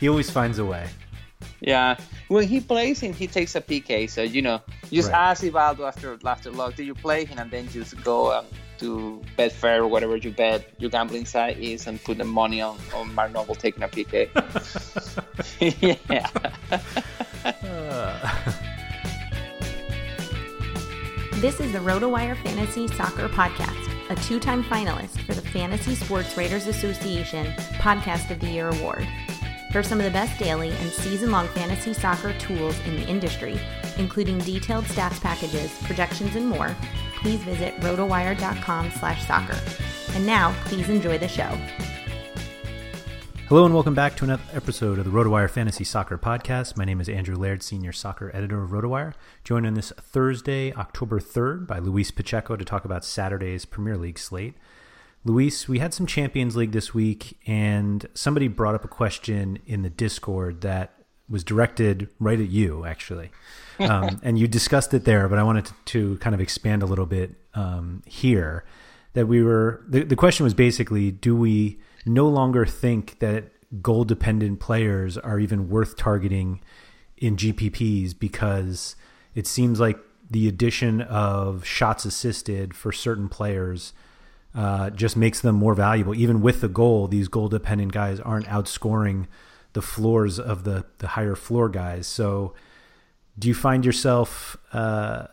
He always finds a way. Yeah. When he plays him, he takes a PK. So, you know, just Right. ask Ivaldo after after log, do you play him? And then just go um, to Betfair or whatever you bet your gambling site is and put the money on, on Mark Noble taking a PK. yeah. This is the RotoWire Fantasy Soccer Podcast, a two time finalist for the Fantasy Sports Writers Association Podcast of the Year Award. For some of the best daily and season long fantasy soccer tools in the industry, including detailed stats packages, projections, and more, please visit rotowire.com slash soccer. And now, please enjoy the show. Hello and welcome back to another episode of the RotoWire Fantasy Soccer Podcast. My name is Andrew Laird, Senior Soccer Editor of RotoWire. Joined on this Thursday, October 3rd, by Luis Pacheco to talk about Saturday's Premier League slate. Luis, we had some Champions League this week, and somebody brought up a question in the Discord that was directed right at you, actually. Um, and you discussed it there, but I wanted to, to kind of expand a little bit um, here. That we were, the, the question was basically do we no longer think that goal dependent players are even worth targeting in GPPs because it seems like the addition of shots assisted for certain players uh, just makes them more valuable. Even with the goal, these goal dependent guys aren't outscoring the floors of the, the higher floor guys. So, do you find yourself uh,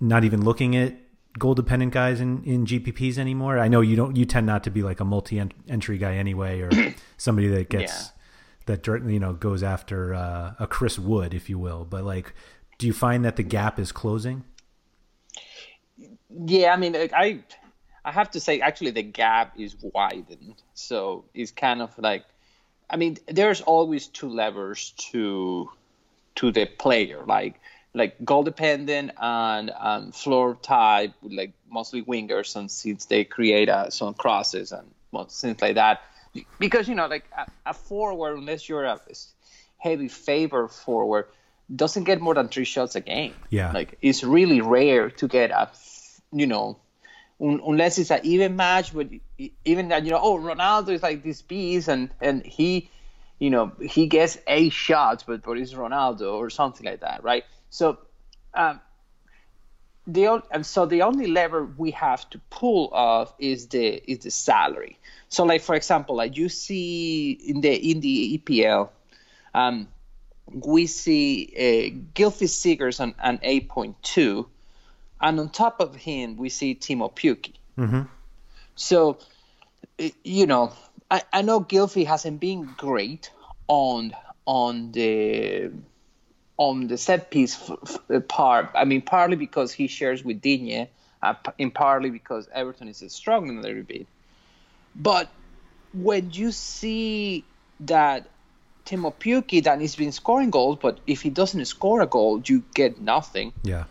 not even looking at goal dependent guys in, in GPPs anymore? I know you don't. You tend not to be like a multi entry guy anyway, or somebody that gets that dir- you know goes after uh, a Chris Wood, if you will. But like, do you find that the gap is closing? Yeah, I mean, I I have to say, actually, the gap is widened. So it's kind of like, I mean, there's always two levers to to the player, like like goal dependent and um, floor type, like mostly wingers, and since they create uh, some crosses and well, things like that. Because you know, like a, a forward, unless you're a heavy favor forward, doesn't get more than three shots a game. Yeah. like it's really rare to get a, you know, un, unless it's an even match. But even that, you know, oh, Ronaldo is like this beast, and and he, you know, he gets eight shots, but but it's Ronaldo or something like that, right? So, um, the and so the only lever we have to pull off is the is the salary. So like for example, like you see in the in the EPL, um, we see uh, Gylfi Sigurdsson on an eight point two, and on top of him we see Teemu Pukki. Mm-hmm. So you know, I, I know Gylfi hasn't been great on on the on the set piece f- f- part. I mean, partly because he shares with Digne, uh, and partly because Everton is struggling a little bit. But when you see that Teemu Pukki that he's been scoring goals, but if he doesn't score a goal, you get nothing. Yeah.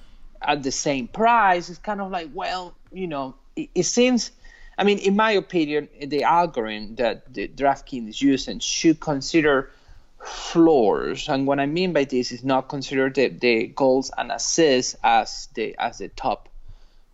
At the same price, it's kind of like, well, you know, it, it seems. I mean, in my opinion, the algorithm that the DraftKings is using should consider floors. And what I mean by this is not consider the, the goals and assists as the as the top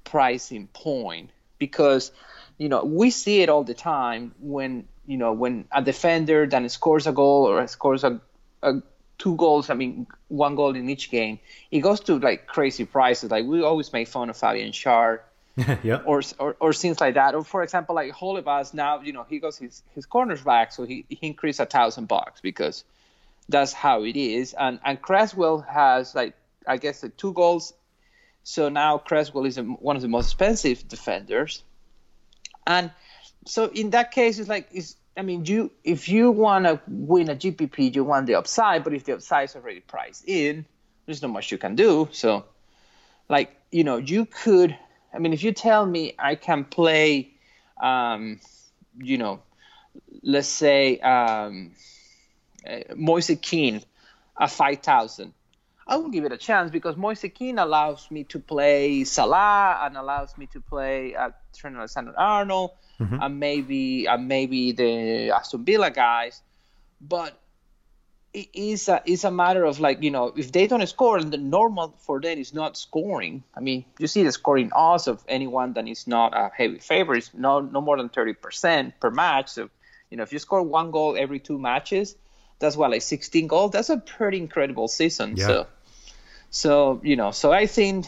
pricing point because you know we see it all the time when you know when a defender then scores a goal or scores a, a two goals i mean one goal in each game it goes to like crazy prices like we always make fun of fabian Schär yeah. or, or or things like that. Or for example, like Holebas now, you know, he goes his his corners back, so he he increased a thousand bucks because that's how it is. And and Cresswell has like I guess like two goals, so now Cresswell is a, one of the most expensive defenders. And so in that case, it's like it's. I mean, you if you want to win a GPP, you want the upside, but if the upside is already priced in, there's not much you can do. So, like you know, you could I mean, if you tell me I can play, um, you know, let's say um, uh, Moise Kean at 5,000, I will give it a chance because Moise Kean allows me to play Salah and allows me to play uh, Trent Alexander-Arnold mm-hmm. and maybe and maybe the Aston Villa guys, but it is a, it's a matter of like you know if they don't score and the normal for them is not scoring i mean you see the scoring odds of anyone that is not a heavy favorite is no no more than 30% per match so you know if you score one goal every two matches that's what like 16 goals that's a pretty incredible season yeah. so so you know so i think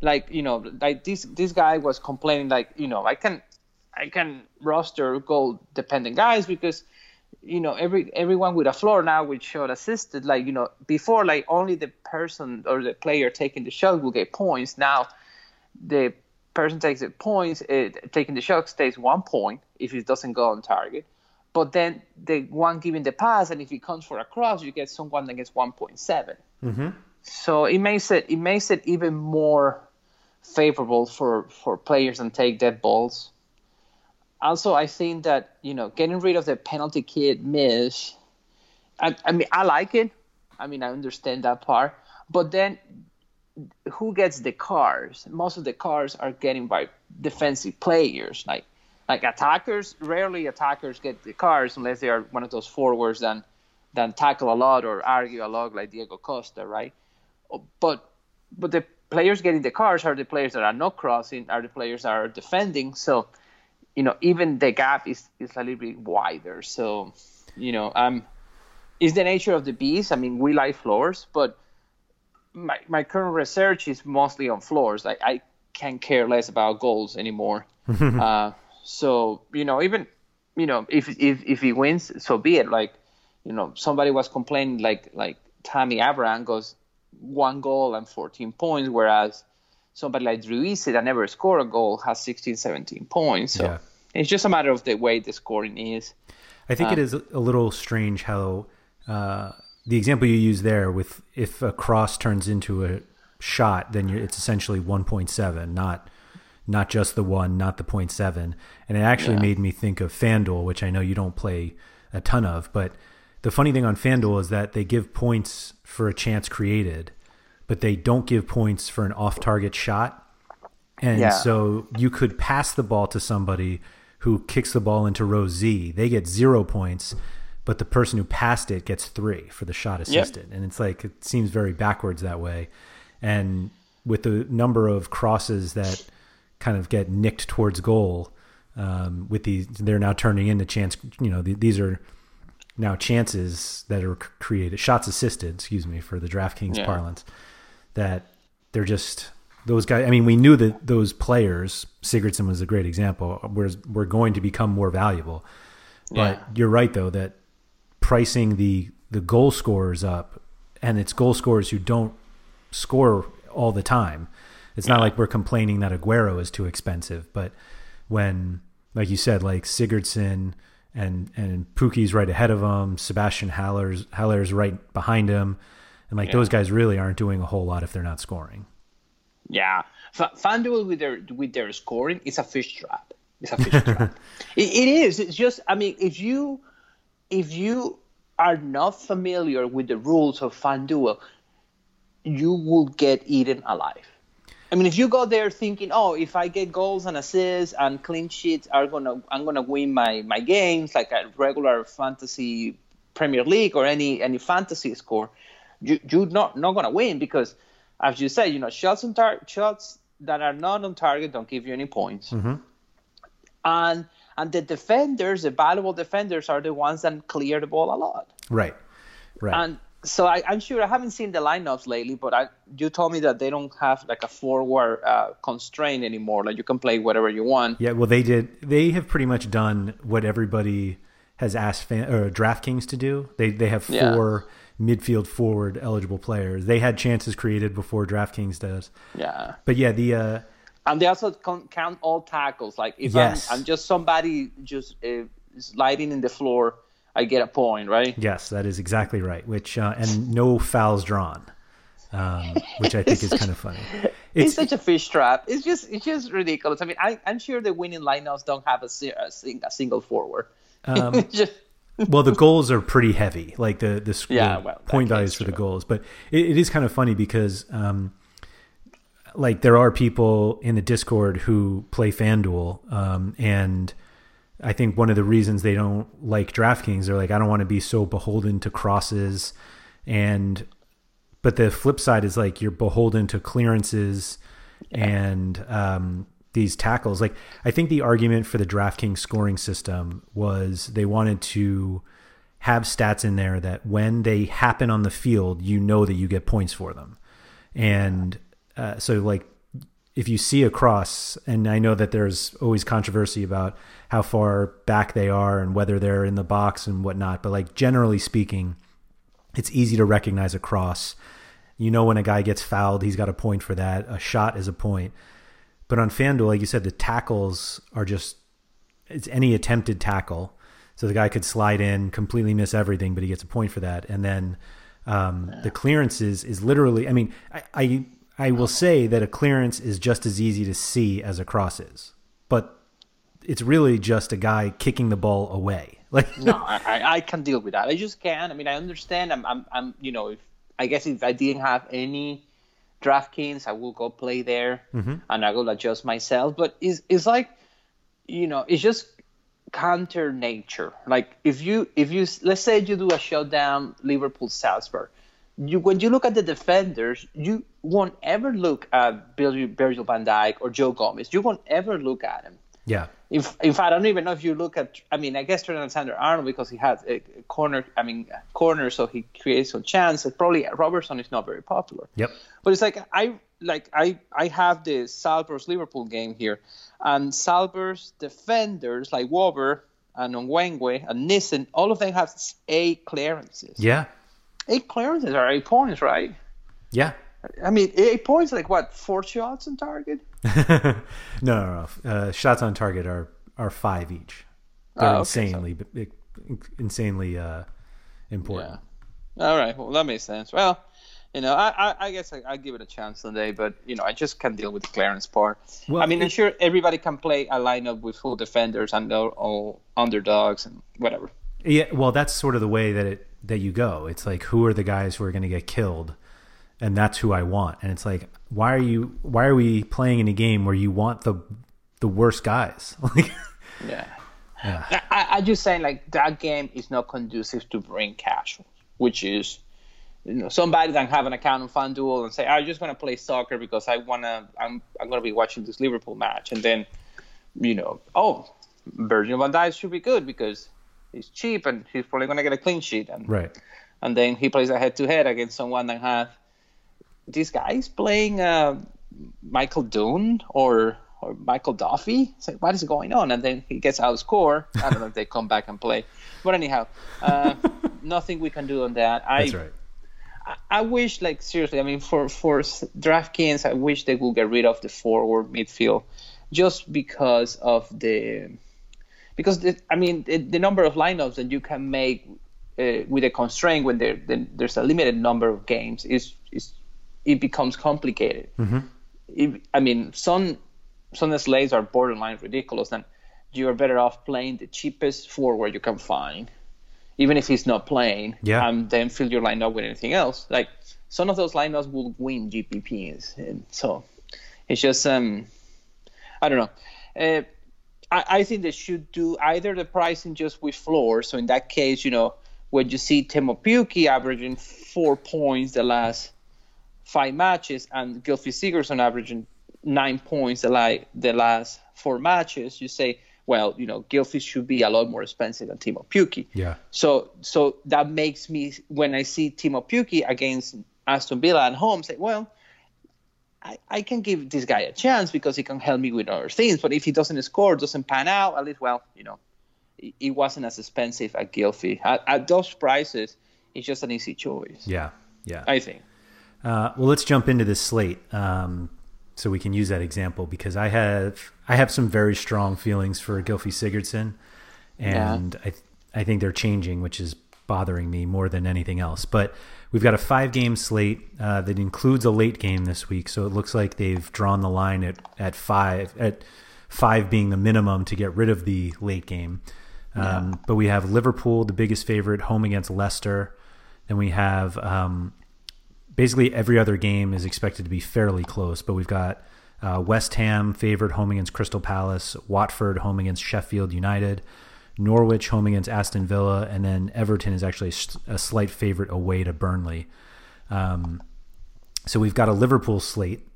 like you know like this this guy was complaining like you know i can i can roster goal dependent guys because you know every everyone with a floor now with shot assisted like you know before like only the person or the player taking the shot will get points. Now the person takes the points it, taking the shot stays one point if it doesn't go on target. But then the one giving the pass and if it comes for a cross you get someone that gets 1.7 mm-hmm. so it makes it it makes it even more favorable for for players and take dead balls also I think that you know getting rid of the penalty kick miss. I, I mean I like it. I mean I understand that part, but then who gets the cars? Most of the cars are getting by defensive players, like like attackers. Rarely attackers get the cars unless they are one of those forwards that that tackle a lot or argue a lot, like Diego Costa, right? But but the players getting the cars are the players that are not crossing, are the players that are defending. So you know, even the gap is, is a little bit wider. So, you know, um, it's the nature of the beast. I mean, we like floors, but my, my current research is mostly on floors. Like I can't care less about goals anymore. uh, so, you know, even, you know, if, if, if he wins, so be it. Like, you know, somebody was complaining like, like Tammy Abraham goes one goal and 14 points, whereas somebody like Druise that never scored a goal has 16, 17 points. So yeah. it's just a matter of the way the scoring is. I think um, it is a little strange how uh, the example you use there with if a cross turns into a shot, then it's essentially 1.7, not not just the one, not the 0.7. And it actually yeah. made me think of FanDuel, which I know you don't play a ton of, but the funny thing on FanDuel is that they give points for a chance created but they don't give points for an off target shot. And yeah. so you could pass the ball to somebody who kicks the ball into row Z. They get zero points, but the person who passed it gets three for the shot assisted. Yep. And it's like, it seems very backwards that way. And with the number of crosses that kind of get nicked towards goal, um, with these, they're now turning into chance, you know, these are now chances that are created, shots assisted, excuse me, for the DraftKings yeah. parlance that they're just those guys. I mean, we knew that those players, Sigurdsson was a great example, were were going to become more valuable. But Yeah. you're right though that pricing the the goal scorers up, and it's goal scorers who don't score all the time. It's not like we're complaining that Aguero is too expensive, but when, like you said, like Sigurdsson and and Pukki's right ahead of him, Sebastian Haller's Haller's right behind him, and like those guys really aren't doing a whole lot if they're not scoring. Yeah, F- FanDuel with their with their scoring is a fish trap. It's a fish trap. It, it is. It's just. I mean, if you if you are not familiar with the rules of FanDuel, you will get eaten alive. I mean, if you go there thinking, "Oh, if I get goals and assists and clean sheets, are gonna I'm gonna win my my games like a regular fantasy Premier League or any any fantasy score," you you're not not gonna win because, as you said, you know, shots on tar- shots that are not on target don't give you any points, and and the defenders, the valuable defenders, are the ones that clear the ball a lot. Right, right. And so I, I'm sure I haven't seen the lineups lately, but I, you told me that they don't have like a forward uh, constraint anymore. Like you can play whatever you want. Yeah, well, they did. They have pretty much done what everybody has asked fan, or DraftKings to do. They they have Yeah. Midfield forward eligible players. They had chances created before DraftKings does. Yeah, But yeah, the uh, and they also count all tackles. Like if Yes. I'm, I'm just somebody just uh, sliding in the floor, I get a point, right? yes, that is exactly right. Which uh, and no fouls drawn, um, which I think is kind of funny. It's, It's such a fish trap. It's just it's just ridiculous. I mean, I, I'm sure the winning lineups don't have a, a, a single forward. Um, just well, the goals are pretty heavy, like the the, sc- Yeah, well, point values for the goals. But it, it is kind of funny because, um, like, there are people in the Discord who play FanDuel, um, and I think one of the reasons they don't like DraftKings, they're like, I don't want to be so beholden to crosses, and but the flip side is like you're beholden to clearances and um, these tackles. Like I think the argument for the DraftKings scoring system was they wanted to have stats in there that when they happen on the field, you know that you get points for them. And uh, so like if you see a cross, and I know that there's always controversy about how far back they are and whether they're in the box and whatnot, but like generally speaking, it's easy to recognize a cross. You know when a guy gets fouled, he's got a point for that. A shot is a point. But on FanDuel, like you said, the tackles are just it's any attempted tackle. So the guy could slide in, completely miss everything, but he gets a point for that. And then um, the clearances is literally. I mean, I, I I will say that a clearance is just as easy to see as a cross is, but it's really just a guy kicking the ball away. Like no, I, I- can deal with that. I just can't. I mean, I understand. I'm, I'm, I'm you know, if I guess if I didn't have any DraftKings, I will go play there mm-hmm. and I will adjust myself. But it's, it's like, you know, it's just counter nature. Like if you, if you, let's say you do a showdown Liverpool Salzburg, you when you look at the defenders, you won't ever look at Virgil van Dijk or Joe Gomez. You won't ever look at him. Yeah, If, in fact, I don't even know if you look at. I mean, I guess Trent Alexander Arnold because he has a uh, a corner. I mean, corner, so he creates some chance. Probably Robertson is not very popular. yep, But it's like I like I I have the Salzburg's Liverpool game here, and Salzburg's defenders like Wober and Onguéné and Nissen, all of them have eight clearances. yeah, Eight clearances are eight points, right? yeah. I mean, eight points like what? Four shots on target? no, no, no. Uh, shots on target are are five each. They're Oh, okay, so- insanely, insanely uh, important. Yeah. All right. Well, that makes sense. Well, you know, I, I, I guess I, I give it a chance today, but you know, I just can't deal with the clearance part. Well, I mean, I'm sure everybody can play a lineup with full defenders and they're all underdogs and whatever. Yeah, well, that's sort of the way that it that you go. It's like who are the guys who are going to get killed, and that's who I want. And it's like, why are you? Why are we playing in a game where you want the the worst guys? Like, Yeah. I, I, I'm just saying, like that game is not conducive to bring casuals, which is, you know, somebody that have an account on FanDuel and say, I'm just gonna play soccer because I wanna, I'm, I'm gonna be watching this Liverpool match, and then, you know, oh, Virgil van Dijk should be good because he's cheap and he's probably gonna get a clean sheet, and right? and then he plays a head-to-head against someone that has this guy's playing uh, Michael Dunn or or Michael Duffy. It's like, what is going on? And then he gets out score. I don't know if they come back and play. But anyhow, uh, nothing we can do on that. I, That's right. I, I wish, like seriously, I mean, for for DraftKings, I wish they would get rid of the forward midfield, just because of the, because the, I mean, the, the number of lineups that you can make uh, with a constraint when there there's a limited number of games is is it becomes complicated. It, I mean, some some slates are borderline ridiculous, and you are better off playing the cheapest forward you can find, even if he's not playing, Yeah. and then fill your lineup with anything else. Like some of those lineups will win GPPs, and so it's just um, I don't know. Uh, I, I think they should do either the pricing just with floor. So in that case, you know, when you see Teemu Pukki averaging four points the last five matches and Gylfi Sigurdsson averaging nine points the, like, the last four matches, you say, well, you know, Gylfi should be a lot more expensive than Teemu Pukki. Yeah. So so that makes me when I see Teemu Pukki against Aston Villa at home say, well, I, I can give this guy a chance because he can help me with other things. But if he doesn't score, doesn't pan out, at least well, you know, it, it wasn't as expensive at Gylfi. At, at those prices, it's just an easy choice. Yeah. Yeah. I think. Uh, well, let's jump into this slate um, so we can use that example because I have I have some very strong feelings for Gylfi Sigurdsson, and I I think they're changing, which is bothering me more than anything else. But we've got a five game slate uh, that includes a late game this week, so it looks like they've drawn the line at at five at five being the minimum to get rid of the late game. Um, But we have Liverpool, the biggest favorite, home against Leicester. Then we have um, basically every other game is expected to be fairly close, but we've got uh, West Ham favored home against Crystal Palace, Watford home against Sheffield United, Norwich home against Aston Villa, and then Everton is actually a slight favorite away to Burnley. Um, so we've got a Liverpool slate.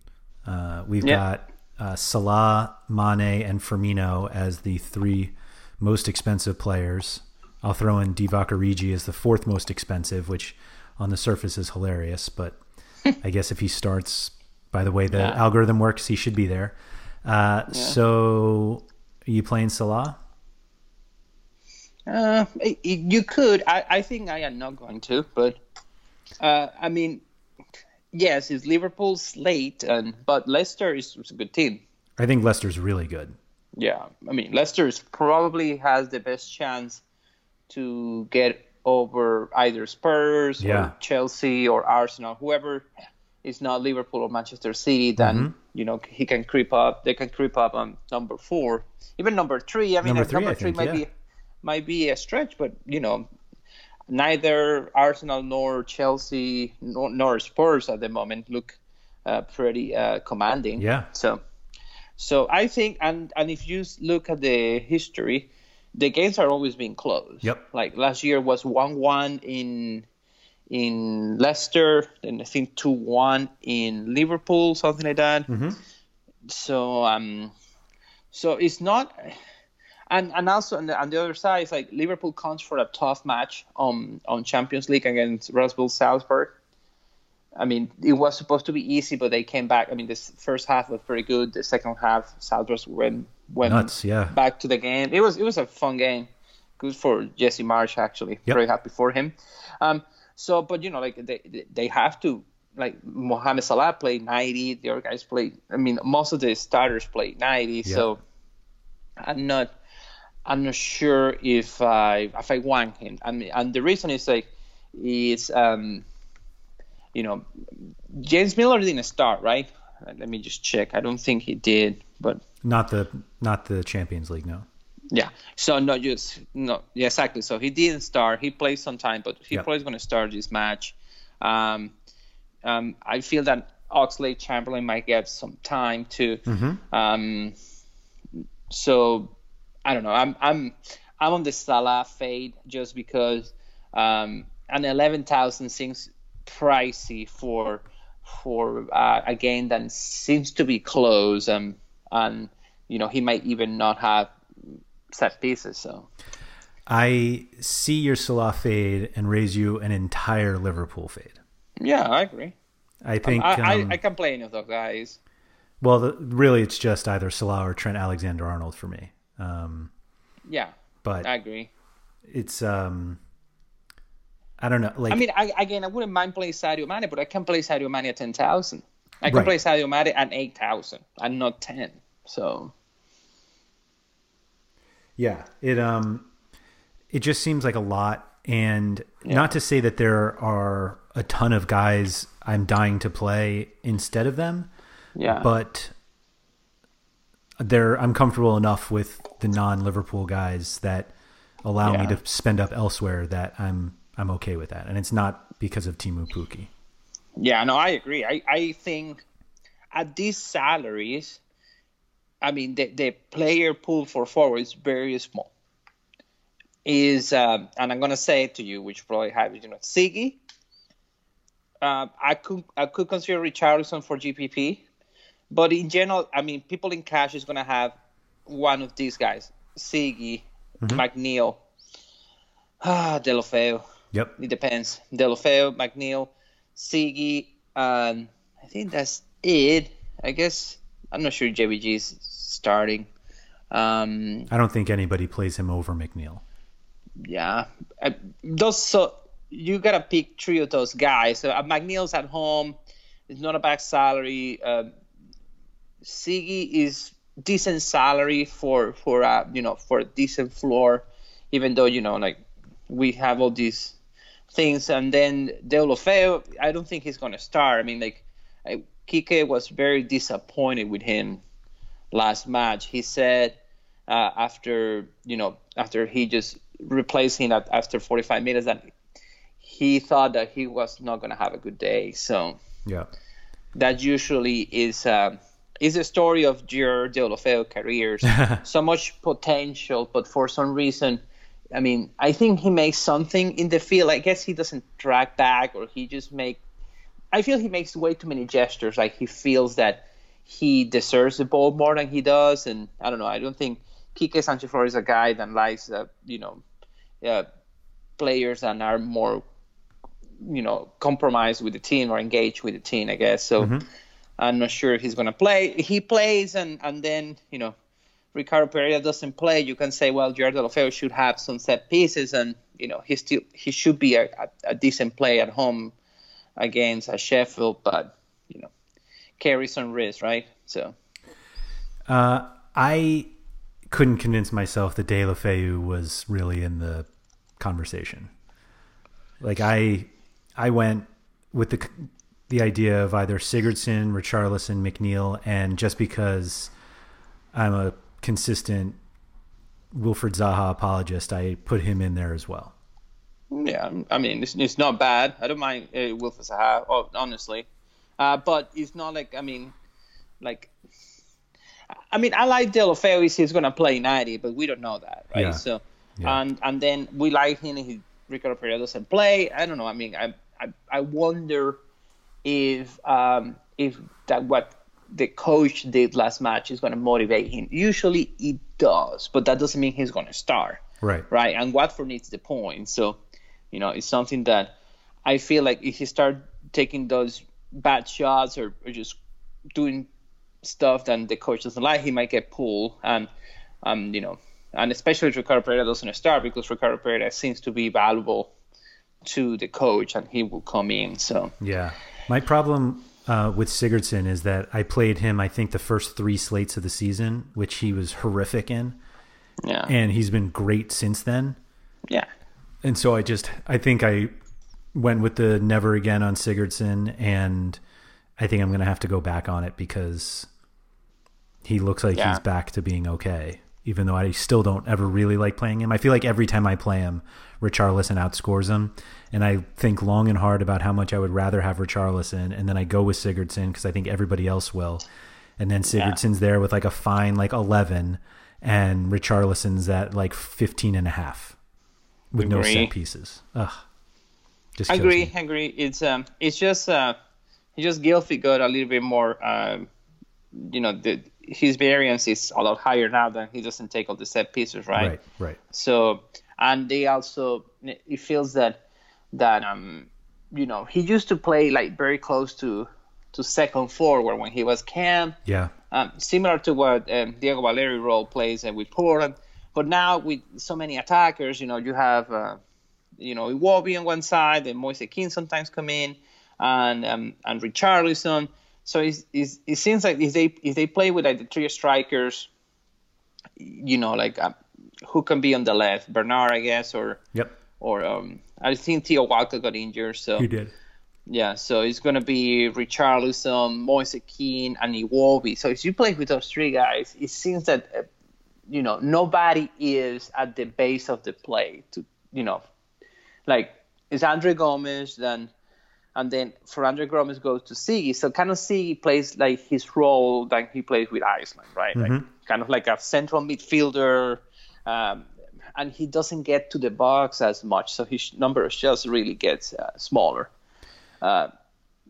Uh, we've Yeah. got uh, Salah, Mane, and Firmino as the three most expensive players. I'll throw in Divock Origi as the fourth most expensive, which on the surface is hilarious, but I guess if he starts by the way the Yeah. algorithm works, he should be there. Uh, So, are you playing Salah? Uh, it- it- you could. I, I think I am not going to, but uh, I mean, yes, it's Liverpool's late, and but Leicester is, is a good team. I think Leicester's really good. Yeah, I mean, Leicester is probably has the best chance to get over either Spurs Yeah. or Chelsea or Arsenal, whoever is not Liverpool or Manchester City. Then Mm-hmm. you know he can creep up. They can creep up on number four, even number three. I mean, Number three, number three think, might yeah. be might be a stretch, but you know, neither Arsenal nor Chelsea nor, nor Spurs at the moment look uh, pretty uh, commanding. Yeah. So, so I think, and and if you look at the history, the games are always being close. Yep. Like last year was one-one in in Leicester, and I think two-one in Liverpool, something like that. So um, so it's not. And, and also on the, on the other side, it's like Liverpool comes for a tough match on on Champions League against Bull Salzburg. I mean, it was supposed to be easy, but they came back. I mean, this first half was pretty good. The second half, Salzburg went went Nuts, yeah. back to the game. It was it was a fun game. Good for Jesse Marsch actually. Yep. Very happy for him. Um, so, but you know, like they they- have to like Mohamed Salah played 90. The other guys played. I mean, most of the starters played 90. So I'm not I'm not sure if I if I want him. I mean, and the reason is like is um you know James Milner didn't start right. Uh, Let me just check. I don't think he did, but Not the not the Champions League, no. yeah. So no, just no. Yeah, exactly. So he didn't start. He played some time, but he Yep. probably going to start this match. Um, um, I feel that Oxlade-Chamberlain might get some time too. Um, so I don't know. I'm I'm I'm on the Salah fade just because um, an eleven thousand seems pricey for for uh, a game that seems to be close. Um, and you know he might even not have set pieces. So I see your Salah fade and raise you an entire Liverpool fade. yeah, I agree. I think I, I, um, I can play any of those guys. well, the, really, it's just either Salah or Trent Alexander Arnold for me. Um, Yeah, but I agree. it's um, I don't know. Like I mean, I, again, I wouldn't mind playing Sadio Mane, but I can play Sadio Mane at ten thousand. I can Right. play Sadio Mane at eight thousand, and not ten. So Yeah, it um, it just seems like a lot, and not to say that there are a ton of guys I'm dying to play instead of them, yeah, but there I'm comfortable enough with the non-Liverpool guys that allow me to spend up elsewhere that I'm I'm okay with that, and it's not because of Teemu Pukki. Yeah, no, I agree. I, I think at these salaries, I mean, the, the player pool for forward is very small. Is um, and I'm gonna say it to you, which probably have you know, Siggy. Uh, I could I could consider Richarlison for GPP, but in general, I mean, people in cash is gonna have one of these guys: Siggy, McNeil, ah, Deulofeu. Yep. It depends. Deulofeu, McNeil, Siggy, and I think that's it. I guess I'm not sure JBG is starting. Um, I don't think anybody plays him over McNeil. yeah, I, those so you gotta pick three of those guys. So uh, McNeil's at home. It's not a bad salary. Um, Siggy is decent salary for for uh, you know for a decent floor, even though you know like we have all these things. And then Deulofeu, I don't think he's gonna start. I mean like I, Quique was very disappointed with him last match. He said uh, after you know after he just replaced him at, after 45 minutes that he thought that he was not gonna have a good day. So Yeah. that usually is um, is a story of your Deulofeu careers. so much potential, but for some reason, I mean, I think he makes something in the field. I guess he doesn't track back, or he just make. I feel he makes way too many gestures. Like he feels that he deserves the ball more than he does, and I don't know. I don't think Quique Sanchez Flores is a guy that likes, uh, you know, uh, players that are more you know compromised with the team or engaged with the team i guess so i'm not sure if he's going to play he plays and and then you know ricardo pereira doesn't play you can say well Gerard Deulofeu should have some set pieces and you know he still he should be a, a, a decent play at home against a sheffield but you know carry some risk right so Uh, I couldn't convince myself that De La was really in the conversation. Like I, I went with the the idea of either Sigurdsson, Richarlison, McNeil, and just because I'm a consistent Wilfried Zaha apologist, I put him in there as well. Yeah, I mean it's, it's not bad. I don't mind uh, Wilfried Zaha, oh, honestly, uh, but it's not like I mean, like, I mean I like Deulofeu is he's gonna play ninety, but we don't know that, right? Yeah. So, Yeah. and and then we like him. He Ricardo Pereira doesn't play. I don't know. I mean, I I, I wonder if um if that what the coach did last match is gonna motivate him. Usually it does, but that doesn't mean he's gonna start Right. right? And Watford needs the point. So, you know, it's something that I feel like if he start taking those bad shots or, or just doing stuff that the coach doesn't like, he might get pulled. And, um, you know, and especially if Ricardo Pereira doesn't start because Ricardo Pereira seems to be valuable to the coach and he will come in. So, Yeah. My problem uh, with Sigurdsson is that I played him, I think, the first three slates of the season, which he was horrific in. yeah. And he's been great since then. yeah. And so I just, I think I went with the never again on Sigurdsson. And I think I'm going to have to go back on it because he looks like Yeah. he's back to being okay. Even though I still don't ever really like playing him. I feel like every time I play him, Richarlison outscores him. And I think long and hard about how much I would rather have Richarlison. And then I go with Sigurdsson because I think everybody else will. And then Sigurdsson's there with like a fine like 11 and Richarlison's at like 15 and a half with no Agree. set pieces. Ugh. Just I agree. me. I agree. It's um, it's just uh, he just Gylfi got a little bit more um, you know, the his variance is a lot higher now than he doesn't take all the set pieces, right? Right, right. So and they also it feels that that um you know, he used to play like very close to to second forward when he was camp. Yeah. Um, similar to what um, Diego Valeri role plays uh, with Portland. But now with so many attackers, you know, you have, uh, you know, Iwobi on one side, and Moise Kean sometimes come in, and um, and Richarlison. So it's, it's, it seems like if they if they play with like the three strikers, you know, like uh, who can be on the left, Bernard, I guess, or Yep. or um, I think Theo Walcott got injured, so You did. yeah, so it's gonna be Richarlison, Moise Kean, and Iwobi. So if you play with those three guys, it seems that uh, you know nobody is at the base of the play. To you know, like it's Andre Gomes, then and then for Andre Gomes goes to Sigi. So kind of Sigi plays like his role that he plays with Iceland, right? Like kind of like a central midfielder. Um, and he doesn't get to the box as much, so his number of shots really gets uh, smaller. Uh,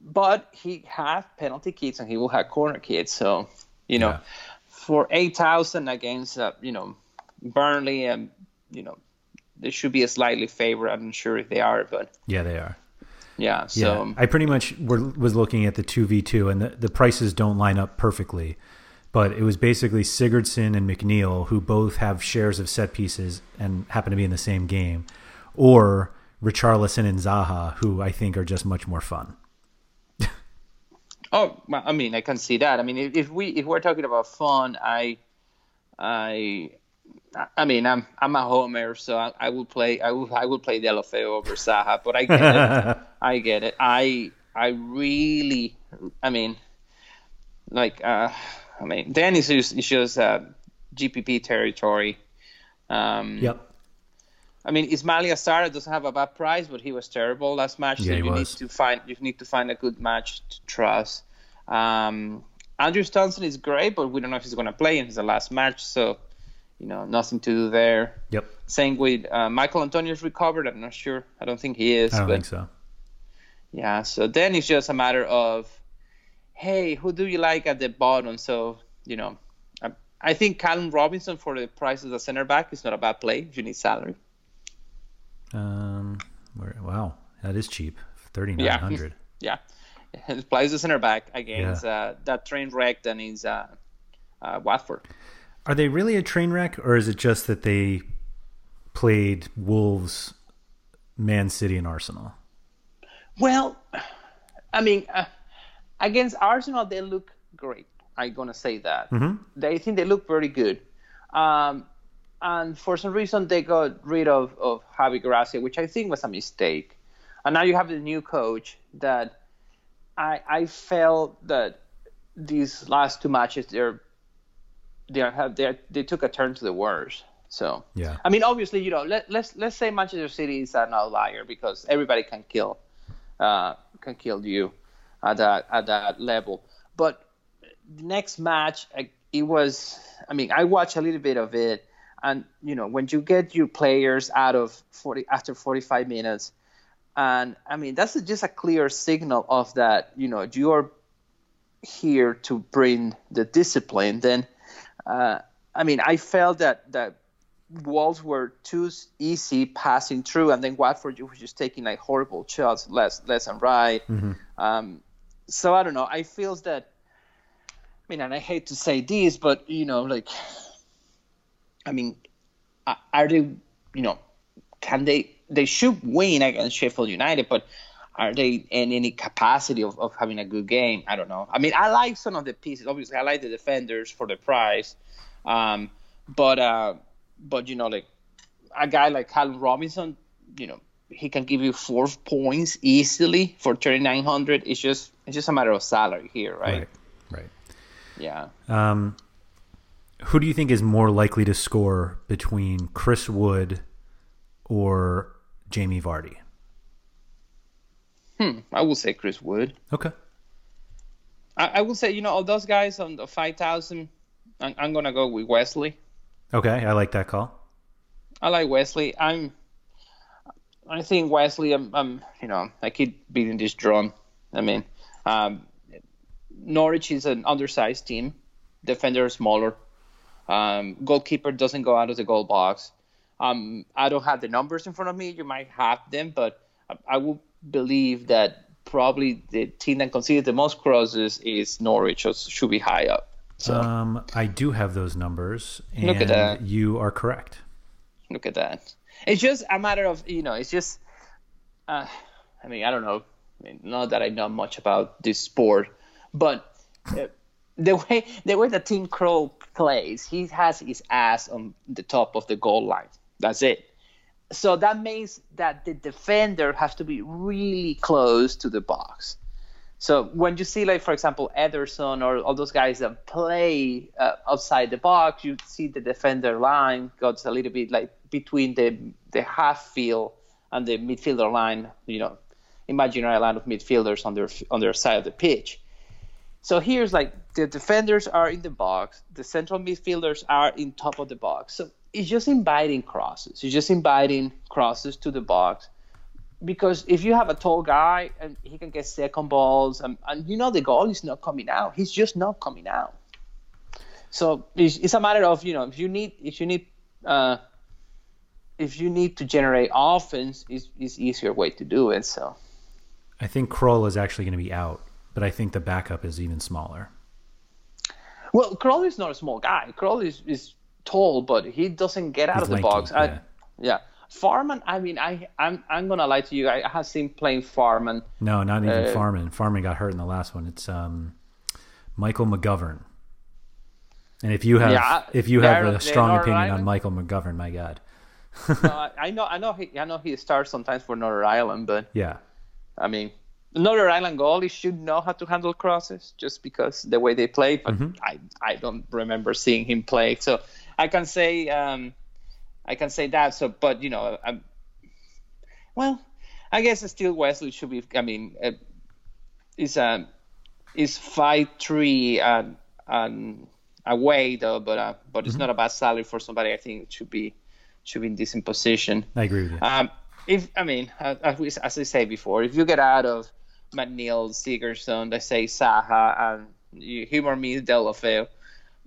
but he has penalty kits and he will have corner kits. So, you know, Yeah. for 8,000 against, uh, you know, Burnley, and, you know, they should be a slightly favored. I'm not sure if they are, but Yeah, they are. Yeah. So, yeah, I pretty much were, was looking at the two v two, and the, the prices don't line up perfectly. But it was basically Sigurdsson and McNeil, who both have shares of set pieces and happen to be in the same game, or Richarlison and Zaha, who I think are just much more fun. Oh, I mean, I can see that. I mean, if, if we if we're talking about fun, I, I, I mean, I'm I'm a homer, so I, I will play I will I will play Deulofeu over Zaha, but I get it. I get it. I I really, I mean, like, uh, I mean, Dennis is, is just uh, GPP territory. Um, Yep. I mean, Ismaila Sarr doesn't have a bad price, but he was terrible last match. Yeah, so you was. need to find you need to find a good match to trust. Um, Andrew Stanson is great, but we don't know if he's going to play in his last match, so you know nothing to do there. Yep. Same with uh, Michail Antonio's recovered. I'm not sure. I don't think he is. I don't but think so. yeah, so then it's just a matter of, hey, who do you like at the bottom? So you know, I, I think Callum Robinson for the price of the center back is not a bad play if you need salary. Um, where, wow, that is cheap. Thirty nine hundred. Yeah, he plays the center back against uh, that train wreck that is uh, uh, Watford. Are they really a train wreck, or is it just that they played Wolves, Man City, and Arsenal? Well, I mean, uh, against Arsenal they look great. I'm gonna say that. They think they look very good. Um, and for some reason they got rid of, of Javi Gracia, which I think was a mistake. And now you have the new coach that I I felt that these last two matches they're they have they they took a turn to the worse. So Yeah. I mean obviously you know let let's let's say Manchester City is an outlier because everybody can kill uh, can kill you at that at that level. But the next match, it was. I mean, I watched a little bit of it, and you know, when you get your players out of forty after forty-five minutes, and I mean, that's just a clear signal of that. You know, you're here to bring the discipline. Then, uh, I mean, I felt that that walls were too easy passing through, and then Watford was just taking like horrible shots, left, left and right. Um, so I don't know. I feel that. I mean, and I hate to say this, but you know, like, I mean, are they, you know, can they? They should win against Sheffield United, but are they in any capacity of, of having a good game? I don't know. I mean, I like some of the pieces. Obviously, I like the defenders for the price, um, but uh, but you know, like a guy like Callum Robinson, you know, he can give you four points easily for thirty nine hundred. It's just it's just a matter of salary here, right? Right. Right. Yeah. Um, who do you think is more likely to score between Chris Wood or Jamie Vardy? Hmm. I will say Chris Wood. Okay. I, I would say you know all those guys on the five thousand. I'm, I'm gonna go with Wesley. Okay, I like that call. I like Wesley. I'm. I think Wesley. I'm. I'm you know, I keep beating this drum. I mean, um, Norwich is an undersized team. Defender is smaller. Um, goalkeeper doesn't go out of the goal box. Um, I don't have the numbers in front of me. You might have them, but I, I will believe that probably the team that conceded the most crosses is Norwich, or should be high up. So Um, I do have those numbers, and Look at that. you are correct. look at that. It's just a matter of you know. It's just. Uh, I mean, I don't know. I mean, not that I know much about this sport, but uh, the way the way that Tim Krul plays, he has his ass on the top of the goal line. That's it. So that means that the defender has to be really close to the box. So when you see, like for example, Ederson or all those guys that play uh, outside the box, you see the defender line goes a little bit like between the the half field and the midfielder line. You know, imaginary line of midfielders on their on their side of the pitch. So here's like the defenders are in the box, the central midfielders are in top of the box. So it's just inviting crosses. It's just inviting crosses to the box. Because if you have a tall guy and he can get second balls, and, and you know the goal is not coming out, he's just not coming out. So it's, it's a matter of you know if you need if you need uh, if you need to generate offense, is is easier way to do it. So I think Krul is actually going to be out, but I think the backup is even smaller. Well, Krul is not a small guy. Krul is, is tall, but he doesn't get out He's of the lanky, box. I- yeah. yeah. Fährmann, I mean, I, I'm, I'm gonna lie to you. I have seen playing Fährmann. No, not even Uh, Fährmann. Fährmann got hurt in the last one. It's um, Michael McGovern. And if you have Yeah, if you have a strong opinion on Michael McGovern, my God, No, I, know, I know, he, I know he starts sometimes for Northern Ireland, but yeah, I mean, Northern Ireland goalies should know how to handle crosses just because the way they play. But I, I don't remember seeing him play, so I can say, um, I can say that. So, but you know, I'm, well, I guess still Wesley should be. I mean, uh, is um, is five three and and away though, but uh, but it's not a bad salary for somebody. I think it should be should be in decent position. I agree with you. Um, if I mean, uh, as, as I say before, if you get out of McNeil, Sigurdsson, let's say Zaha, and you humor me, Deulofeu,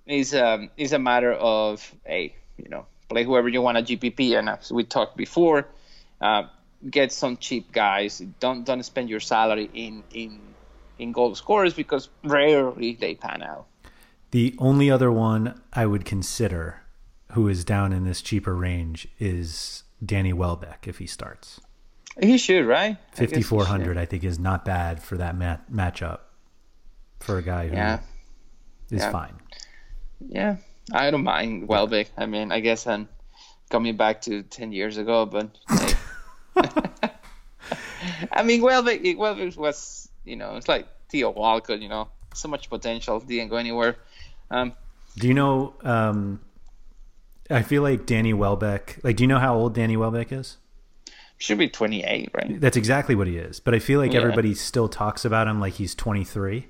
is um is a matter of hey, you know, play whoever you want at GPP, and as we talked before, uh, get some cheap guys. Don't don't spend your salary in in in goal scorers because rarely they pan out. The only other one I would consider who is down in this cheaper range is Danny Welbeck if he starts. He should, right? I guess he Fifty four hundred, should. I think, is not bad for that mat- matchup for a guy who is Yeah. Yeah. fine. Yeah, I don't mind Welbeck. I mean, I guess I'm coming back to ten years ago, but hey. I mean, Welbeck, Welbeck was, you know, it's like Theo Walcott, you know, so much potential, didn't go anywhere. Um, Do you know? Um, I feel like Danny Welbeck. Like, do you know how old Danny Welbeck is? should be 28, right? That's exactly what he is. But I feel like Yeah. everybody still talks about him like he's 23.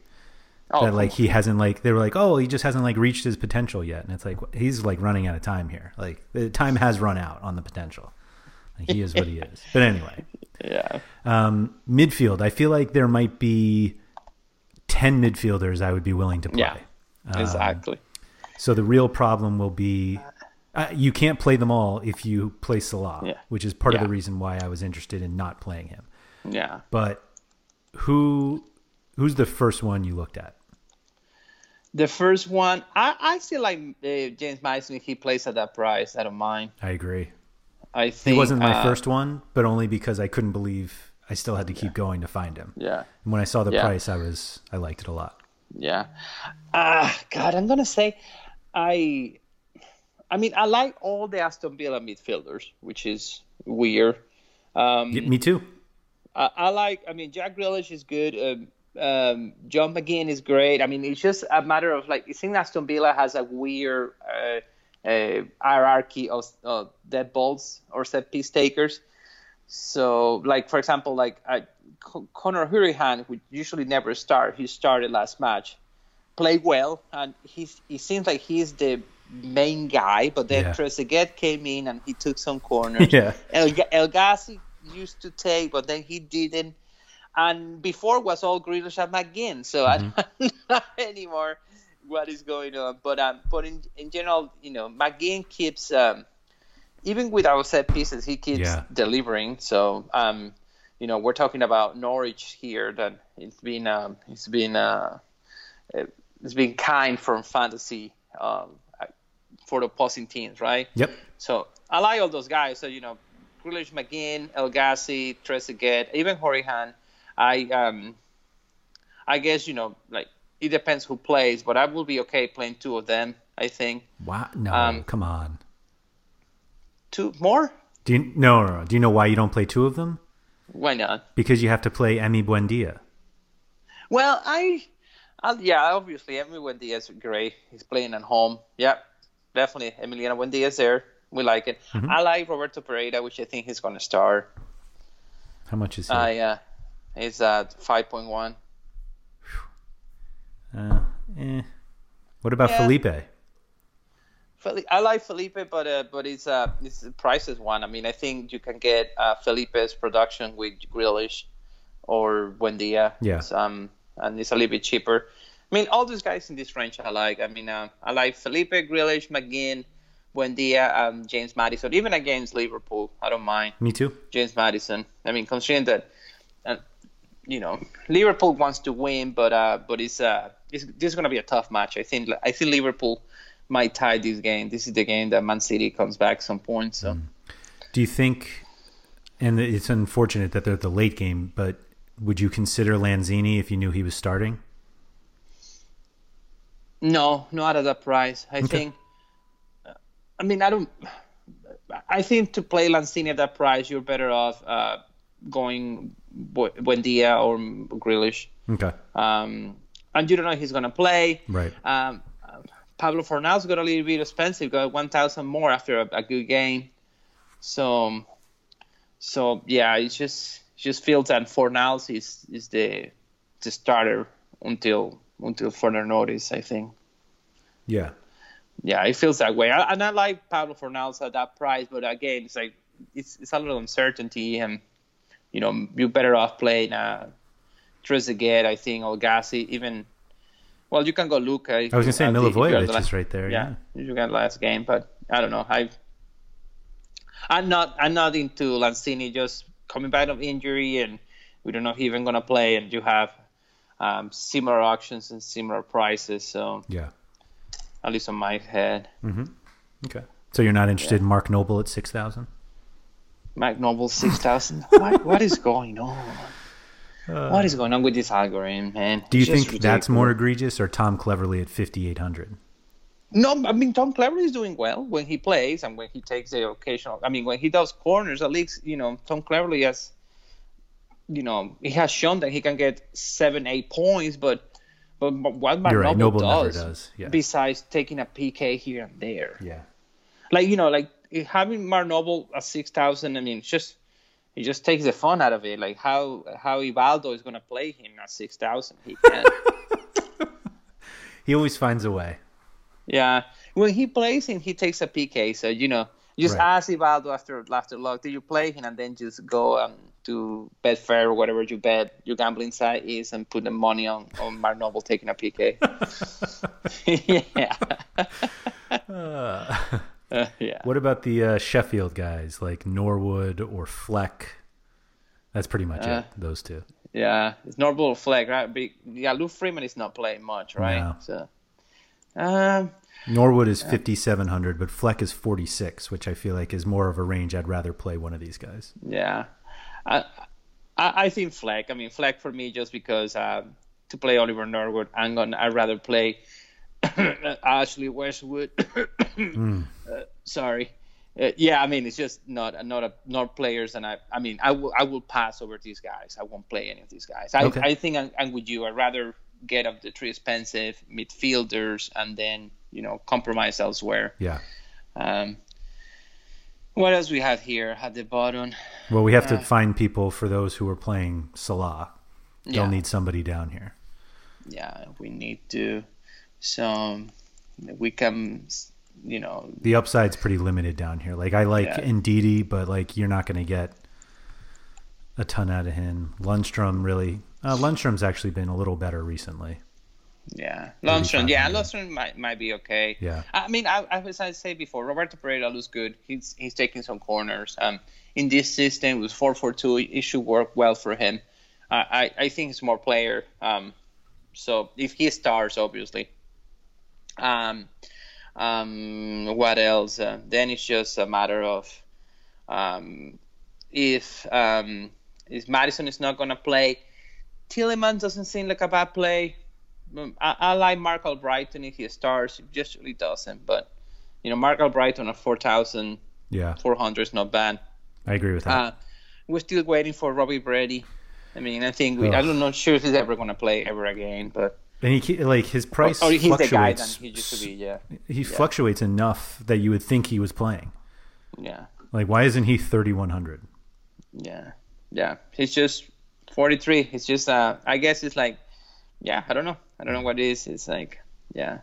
Oh, that like he hasn't like they were like, oh, he just hasn't like reached his potential yet, and it's like he's like running out of time here. Like the time has run out on the potential. Like, he is what he is. But anyway, yeah, um, midfield. I feel like there might be ten midfielders I would be willing to play. yeah, exactly. So the real problem will be uh, you can't play them all if you play Salah, Yeah. which is part of the reason why I was interested in not playing him. Yeah. But who who's the first one you looked at? The first one, I, I still like uh, James Maddison. He plays at that price. I don't mind. I agree. I think He wasn't my uh, first one, but only because I couldn't believe I still had to keep going to find him. Yeah. And when I saw the Yeah. price, I was I liked it a lot. Yeah. Ah, God, I'm gonna say, I, I mean, I like all the Aston Villa midfielders, which is weird. Um, Yeah, me too. I, I like. I mean, Jack Grealish is good. Um, um, John McGinn is great. I mean, it's just a matter of like. I think Aston Villa has a weird uh, uh, hierarchy of uh, dead balls or set piece takers. So, like for example, like uh, Conor Hourihane, who usually never start, he started last match, played well, and he's he seems like he's the main guy. But then Yeah. Trezeguet came in and he took some corners. Yeah. El, El Ghazi used to take, but then he didn't. And before was all Grealish and McGinn, so I Mm-hmm. don't know anymore what is going on. But um, but in in general, you know, McGinn keeps um, even with our set pieces, he keeps Yeah. delivering. So um, you know, we're talking about Norwich here. That it's been um, it's been uh, it's been kind from fantasy um, for the opposing teams, right? Yep. So I like all those guys. So you know, Grealish, McGinn, El Ghazi, Trezeguet, even Hourihane. I um, I guess you know, like it depends who plays, but I will be okay playing two of them. I think. Wow. No, Um, come on. Two more? Do you no, no, no? Do you know why you don't play two of them? Why not? Because you have to play Emi Buendia. Well, I, I yeah, obviously Emily Buendia is great. He's playing at home. Yeah, definitely Emiliano Buendia is there. We like it. I like Roberto Pereyra, which I think he's going to start. How much is he? Uh, he's at five point one. Uh, eh. What about Yeah. Felipe? I like Felipe, but uh, but it's uh it's the price is one. I mean, I think you can get uh, Felipe's production with Grealish or Buendia. Yeah. Um, and it's a little bit cheaper. I mean, all these guys in this range I like. I mean, uh, I like Felipe, Grealish, McGinn, Buendia, um, James Maddison. Even against Liverpool, I don't mind Me too. James Maddison. I mean, considering that, uh, you know, Liverpool wants to win, but uh, but it's uh, it's, this is going to be a tough match. I think I think Liverpool might tie this game. This is the game that Man City comes back some point. So Do you think? And it's unfortunate that they're at the late game, but would you consider Lanzini if you knew he was starting? no, not at that price. I think. I mean, I don't. I think to play Lanzini at that price, you're better off uh, going Bu- Buendia or Grealish. Okay. Um, and you don't know if he's going to play. Right. Um, Pablo Fornals got a little bit expensive, got 1,000 more after a, a good game. So, so yeah, it just it just feels that Fornals is is the the starter until until further notice. I think. Yeah. Yeah, it feels that way. And I like Pablo Fornals at that price, but again, it's like it's it's a little uncertainty, and you know you're better off playing uh, Trezeguet, I think, or Ghazi, even. Well, you can go Luka. I was gonna say Milivojevic is right there. Yeah, Yeah. you got last game, but I don't know. I I'm not I'm not into Lanzini just coming back of injury, and we don't know if he's even gonna play, and you have um, similar auctions and similar prices, so Yeah. at least on my head. Mm-hmm. Okay. So you're not interested in Mark Noble at six thousand? Mac Noble six thousand. what, what is going on? what is going on with this algorithm, man? Uh, Do you It's just think that's more egregious or Tom Cleverley at fifty eight hundred? No, I mean Tom Cleverley is doing well when he plays and when he takes the occasional. I mean when he does corners, at least you know Tom Cleverley has, you know, he has shown that he can get seven, eight points, but. But what Mark right, Noble, Noble does, does, yeah. besides taking a PK here and there, Yeah. like you know, like having Mark Noble at six thousand. I mean, it's just it just takes the fun out of it. Like how how Ivaldo is gonna play him at six thousand. He can. He always finds a way. yeah, when he plays him, he takes a PK. So you know, just Right. ask Ivaldo after after luck, do you play him, and then just go um, to Betfair or whatever you bet your gambling site is, and put the money on on Mark Noble taking a PK. yeah. Uh, yeah. What about the uh, Sheffield guys like Norwood or Fleck? That's pretty much Uh, it. Those two. Yeah, it's Norwood or Fleck, right? But yeah, Luke Freeman is not playing much, right? No. So, um, Norwood is fifty seven hundred, but Fleck is forty six, which I feel like is more of a range. I'd rather play one of these guys. yeah, I, I, I think Fleck. I mean, Fleck for me just because um, to play Oliver Norwood, I'm gonna. I'd rather play Ashley Westwood. uh, sorry. Uh, yeah, I mean it's just not not a not players, and I I mean I will I will pass over these guys. I won't play any of these guys. I Okay. I think I'm, I'm with you. I'd rather get up the three expensive midfielders and then you know compromise elsewhere. Yeah. Um, what else we have here at the bottom? Well, we have to find people for those who are playing Salah. They'll Yeah. need somebody down here. Yeah, we need to some we can you know The upside's pretty limited down here. Like I like Yeah. Ndidi, but like you're not going to get a ton out of him. Lundstram really. Uh, Lundstram's actually been a little better recently. Yeah, Lundstram. Yeah, Lundstram might might be okay. Yeah. I mean, I, I as I said before, Roberto Pereyra looks good. He's he's taking some corners. Um, in this system with four four two, it should work well for him. I I, I think he's more player. Um, so if he stars, obviously. Um, um, what else? Uh, then it's just a matter of um, if um, if Maddison is not gonna play. Tilleman doesn't seem like a bad play. Um, I, I like Marc Albrighton if he starts. He just really doesn't. But you know, Marc Albrighton at four thousand Yeah, four hundred is not bad. I agree with that. Uh, we're still waiting for Robbie Brady. I mean, I think we, I'm not sure if he's ever going to play ever again, but and he like his price or he's the guy that fluctuates. he used to be. Yeah, he fluctuates enough that you would think he was playing. yeah, Like, why isn't he thirty one hundred? yeah, yeah. He's just 43. It's just, uh, I guess it's like, yeah, I don't know. I don't know what it is. It's like, yeah.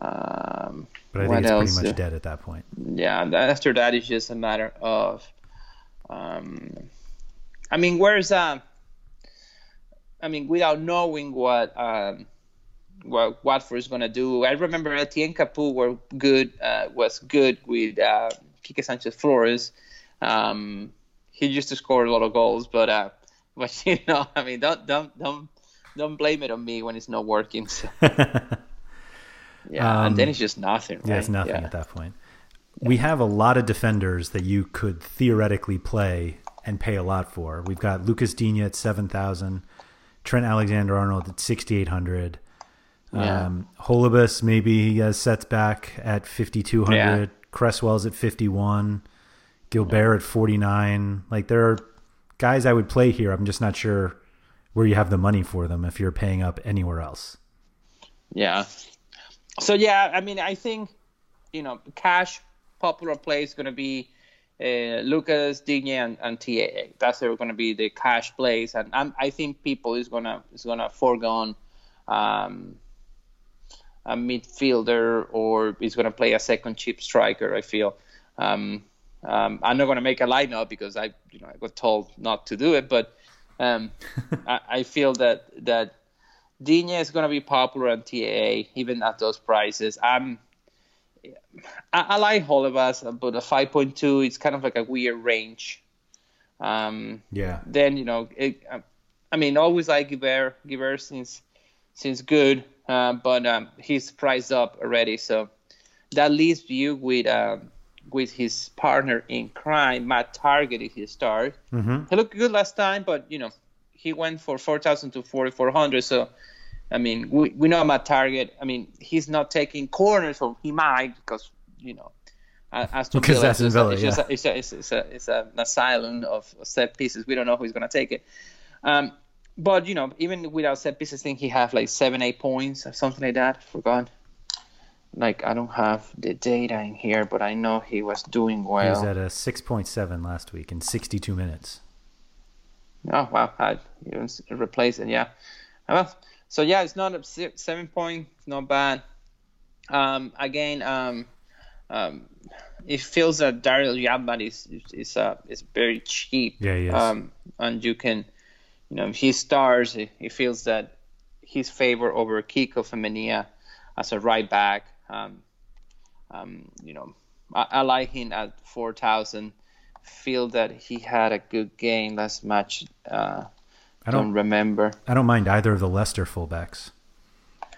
Um, But I think it's else? pretty much dead at that point. yeah after that it's just a matter of um i mean where's um i mean without knowing what um what watford is going to do i remember etienne capoue were good uh, was good with uh Quique sanchez flores um he used to score a lot of goals but uh but you know i mean don't don't don't don't blame it on me when it's not working so, yeah and then it's just nothing right? Um, Yeah, it's nothing Yeah. at that point. We have a lot of defenders that you could theoretically play and pay a lot for. We've got Lucas Digne at seven thousand, Trent Alexander Arnold at sixty eight hundred. Yeah. Um, Holebas maybe he has sets back at fifty two hundred. Cresswell's at fifty one. Guilbert at forty nine. Like there are guys I would play here. I'm just not sure where you have the money for them if you're paying up anywhere else. Yeah. So yeah, I mean, I think you know, cash popular play is going to be uh, Lucas, Digne, and, and TAA. That's going to be the cash plays, and I'm, I think people is gonna is gonna foregone um, a midfielder or is going to play a second cheap striker. I feel. Um, um, I'm not going to make a lineup because I, you know, I got told not to do it, but um, I, I feel that that Digne is going to be popular on TAA even at those prices. I'm I, I like Holebas, but a 5.2 it's kind of like a weird range. Um, Yeah. then you know, it, I mean, always like Giver. Giver since since good, uh, but um, he's priced up already, so that leaves you with um, with his partner in crime, Matt Targett, if he starts. Mm-hmm. He looked good last time, but you know, he went for 4,000 to 4,400. So, I mean, we, we know Matt Targett. I mean, he's not taking corners, or he might because you know, Aston Because Villa Aston is Villa, it's yeah. a- it's a, it's, a, it's, a, it's a, an asylum of set pieces. We don't know who's going to take it. Um, but you know, even without set pieces, I think he have like seven, eight points or something like that. Forgot. Like I don't have the data in here, but I know he was doing well. He was at a six point seven last week in sixty two minutes. Oh wow, I even s- replace it. Yeah. Well, so yeah, it's not a seven point. Not bad. Um, again, um, um, it feels that Daryl Janmaat is is uh, is very cheap. Yeah, he is. Um, and you can, you know, if he stars, he, he feels that his favor over Kiko Femenia as a right back. Um, um, you know, I, I like him at four thousand. Feel that he had a good game last match. Uh, I don't don't remember. I don't mind either of the Leicester fullbacks.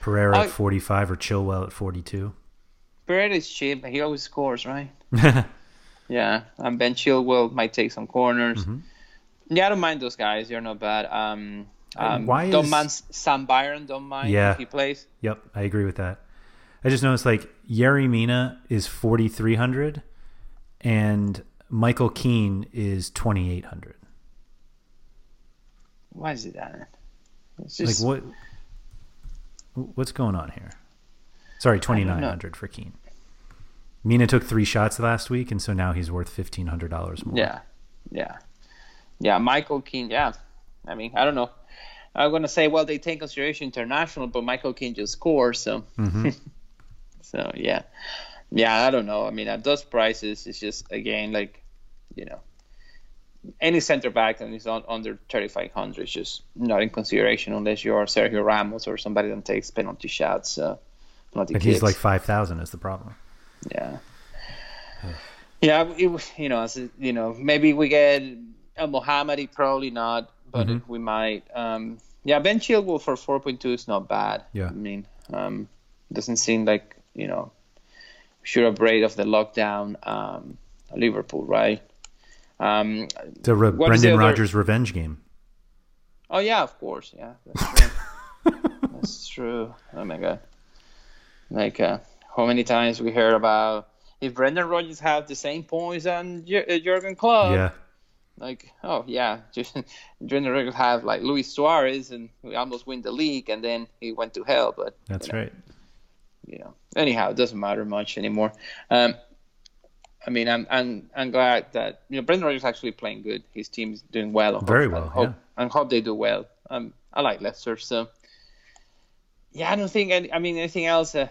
Pereira I- at forty five or Chilwell at forty two. Barrett is cheap. He always scores, right? Yeah, and Ben Chilwell might take some corners. Mm-hmm. Yeah, I don't mind those guys. They're not bad. Um, um, why don't is- mind Sam Byram. Don't mind Yeah. if he plays. Yep, I agree with that. I just noticed like Yeri Mina is forty three hundred, and Michael Keane is twenty eight hundred. Why is it that? It's Like what? What's going on here? Sorry, twenty nine hundred for Keane. Mina took three shots last week, and so now he's worth fifteen hundred dollars more. yeah, yeah, yeah. Michael Keane. Yeah, I mean, I don't know. I'm gonna say, well, they take consideration international, but Michael Keane just scores, so. Mm-hmm. so yeah, yeah. I don't know. I mean, at those prices, it's just again like, you know, any center back that is on, under 3,500 is just not in consideration unless you are Sergio Ramos or somebody that takes penalty shots. Uh, penalty But kicks. he's like five thousand is the problem. Yeah. Yeah, it, you know, you know, maybe we get a Mohammedi, probably not, but Mm-hmm. we might. Um, yeah, Ben Chilwell for 4.2 is not bad. Yeah. I mean, um, doesn't seem like you know, sure afraid of the lockdown. Um, Liverpool, right? Um, It's a re- What is the Brendan other- Rodgers revenge game. oh yeah, of course, yeah, that's true. that's true. Oh my god, like uh, how many times we heard about if Brendan Rodgers have the same points as Jur- Jurgen Klopp? yeah, like oh yeah just Brendan Rodgers have like Luis Suarez and we almost win the league and then he went to hell but that's you know, right. you know anyhow it doesn't matter much anymore um I mean I'm I'm I'm glad that you know Brendan Rodgers is actually playing good. His team's doing well. Hope- Very well, hope, yeah. I hope they do well. Um I like Leicester so yeah I don't think any, I mean anything else uh,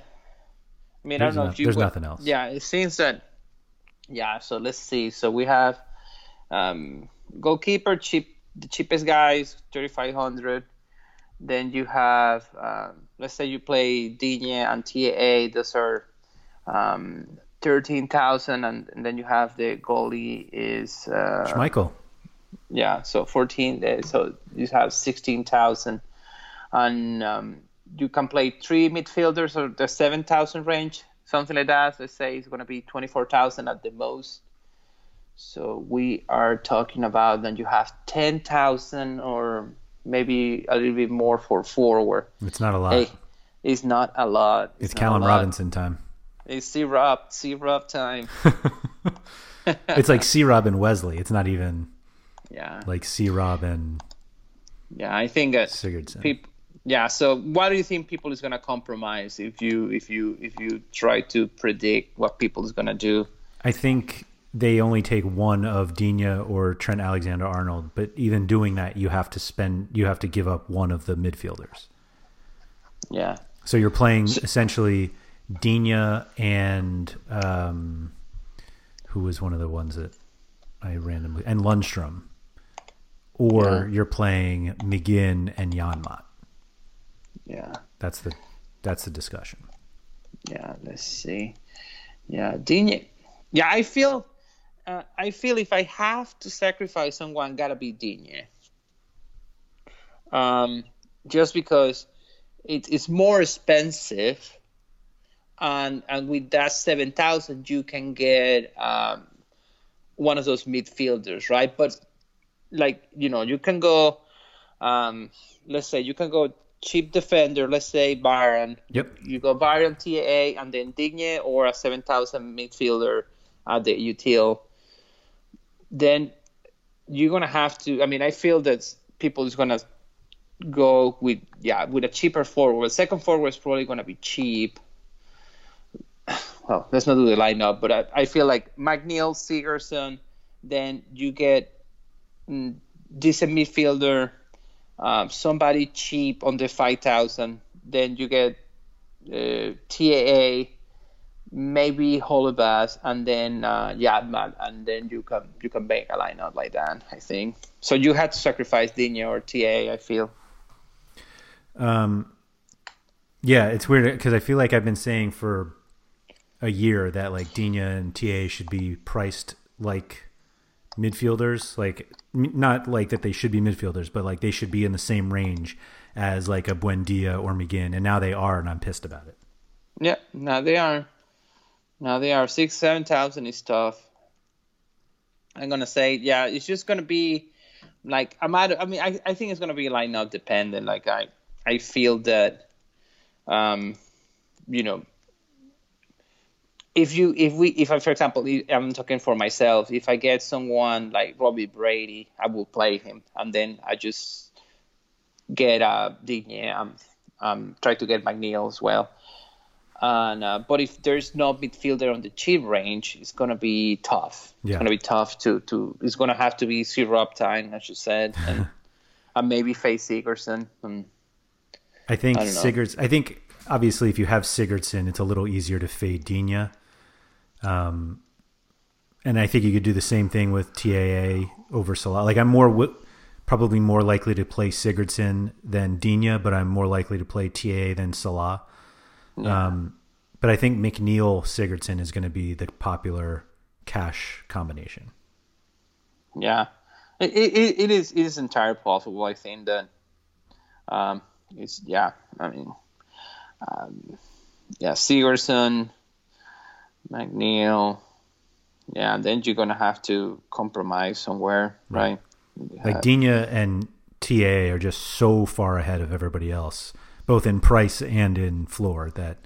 I mean There's I don't know no- if you there's would- nothing else. yeah it seems that yeah so let's see. So we have um, goalkeeper cheap the cheapest guys, 3500 then you have um, let's say you play Digne and TAA those are um, 13000 and, and then you have the goalie is uh, Schmeichel. yeah so 14 uh, so you have 16000 and um, you can play three midfielders or the 7000 range something like that let's say it's going to be 24000 at the most so we are talking about then you have 10000 or maybe a little bit more for forward It's not a lot. hey it's not a lot it's not Callum Robinson lot. Robinson time. it's C-Rob C-Rob time It's like C. Rob and Wesley. It's not even yeah like C. Rob and yeah I think that Sigurdsson. people yeah so what do you think people is going to compromise if you if you if you try to predict what people is going to do I think they only take one of Digne or Trent Alexander Arnold, but even doing that, you have to spend, you have to give up one of the midfielders. yeah So you're playing essentially Digne and um, who was one of the ones that I randomly and Lundstram, or Yeah. you're playing McGinn and Janmaat. yeah That's the that's the discussion. yeah let's see yeah Digne yeah I feel uh, I feel if I have to sacrifice someone gotta be Digne um just because it is more expensive and and with that 7000 you can get um one of those midfielders right but like you know you can go um let's say you can go cheap defender let's say Byram Yep. you go Byram TAA and then Digne or a 7000 midfielder at the UTL. then you're gonna have to I mean I feel that people is gonna go with yeah with a cheaper forward second forward is probably gonna be cheap well let's not do the lineup but I, I feel like McNeil Sigurdsson then you get mm, decent midfielder um, somebody cheap on the 5000 then you get uh, TAA maybe Holebas and then uh, Janmaat and then you can you can make a lineup like that I think. So you had to sacrifice Digne or TA I feel. Um, yeah, it's weird because I feel like I've been saying for a year that like Digne and TA should be priced like midfielders, like not like that they should be midfielders, but like they should be in the same range as like a Buendia or McGinn, and now they are, and I'm pissed about it. yeah now they are. Now they are. Six seven thousand is tough. I'm gonna say yeah it's just gonna be like I'm at, I mean I, I think it's gonna be lineup dependent. Like I I feel that um you know if you if we if I for example I'm talking for myself if I get someone like Robbie Brady I will play him and then I just get uh Digne um um try to get McNeil as well and uh, but if there's no midfielder on the cheap range it's gonna be tough Yeah. it's gonna be tough to to it's gonna have to be zero up time as you said and and maybe face Sigurdsson and I think I. Sigurds. I think obviously if you have Sigurdsson, it's a little easier to fade Digne. Um, and I think you could do the same thing with TAA over Salah. Like I'm more w- probably more likely to play Sigurdsson than Digne, but I'm more likely to play TAA than Salah. Yeah. Um, but I think McNeil Sigurdsson is going to be the popular cash combination. Yeah, it, it, it is it is entirely possible. I think that um, it's yeah. I mean, um, yeah, Sigurdsson, McNeil. Yeah, then you're gonna have to compromise somewhere, right? right? Like uh, Digne and TA are just so far ahead of everybody else, both in price and in floor. That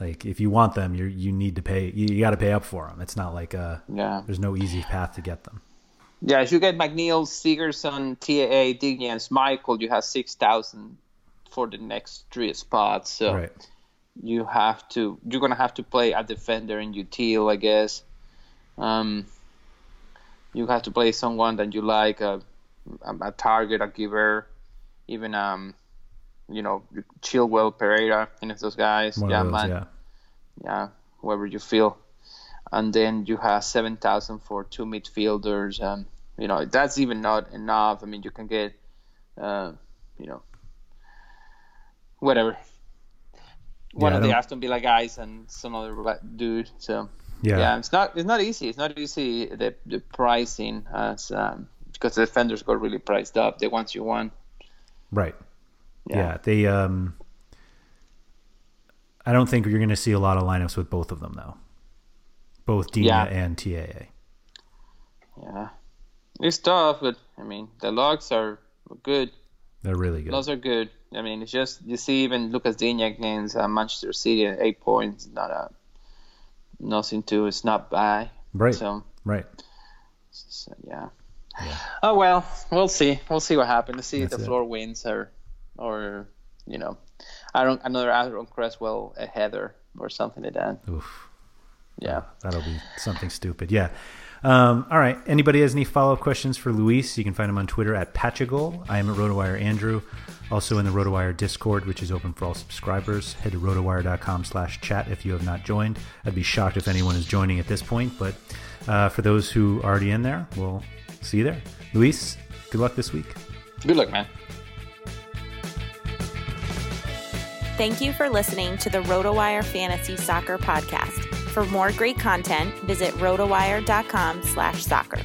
like if you want them, you you need to pay. You, you got to pay up for them. It's not like a yeah. There's no easy path to get them. Yeah, if you get McNeil, Sigurdsson, TAA, Digne, and Michael, you have six thousand for the next three spots. So right. You have to you're gonna have to play a defender in util, I guess. Um, you have to play someone that you like, a, a, a target, a giver, even um, you know, Chilwell, Pereira, any of those guys. One yeah, those, man. Yeah. yeah, whoever you feel. And then you have seven thousand for two midfielders. Um, you know, that's even not enough. I mean, you can get, uh, you know, whatever. One yeah, of the Aston Villa guys and some other dude. So yeah. yeah, it's not it's not easy. It's not easy the the pricing as um, because the defenders got really priced up. They want you one. Right. Yeah. yeah. They um. I don't think you're going to see a lot of lineups with both of them though. Both Digne yeah. and TAA. Yeah, it's tough, but I mean the logs are good. They're really good. Those are good. I mean, it's just you see even Lucas Digne against uh, Manchester City at eight points. Not a nothing to. It's not bad. Right. So right. So, yeah. yeah. Oh well, we'll see. We'll see what happens. To see That's if the it. floor wins or, or you know, I don't another Aaron Cresswell a header or something like that. Oof. Yeah. That'll be something stupid. Yeah. Um, all right. Anybody has any follow up questions for Luis? You can find him on Twitter at Patchagol. I am at RotoWire Andrew. Also in the RotoWire Discord, which is open for all subscribers. Head to rotowire.com slash chat if you have not joined. I'd be shocked if anyone is joining at this point, but uh, for those who are already in there, we'll see you there. Luis, good luck this week. Good luck, man. Thank you for listening to the RotoWire Fantasy Soccer Podcast. For more great content, visit rotowire.com slash soccer.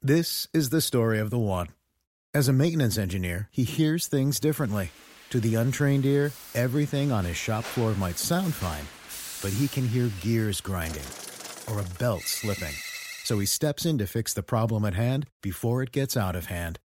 This is the story of the one. As a maintenance engineer, he hears things differently. To the untrained ear, everything on his shop floor might sound fine, but he can hear gears grinding or a belt slipping. So he steps in to fix the problem at hand before it gets out of hand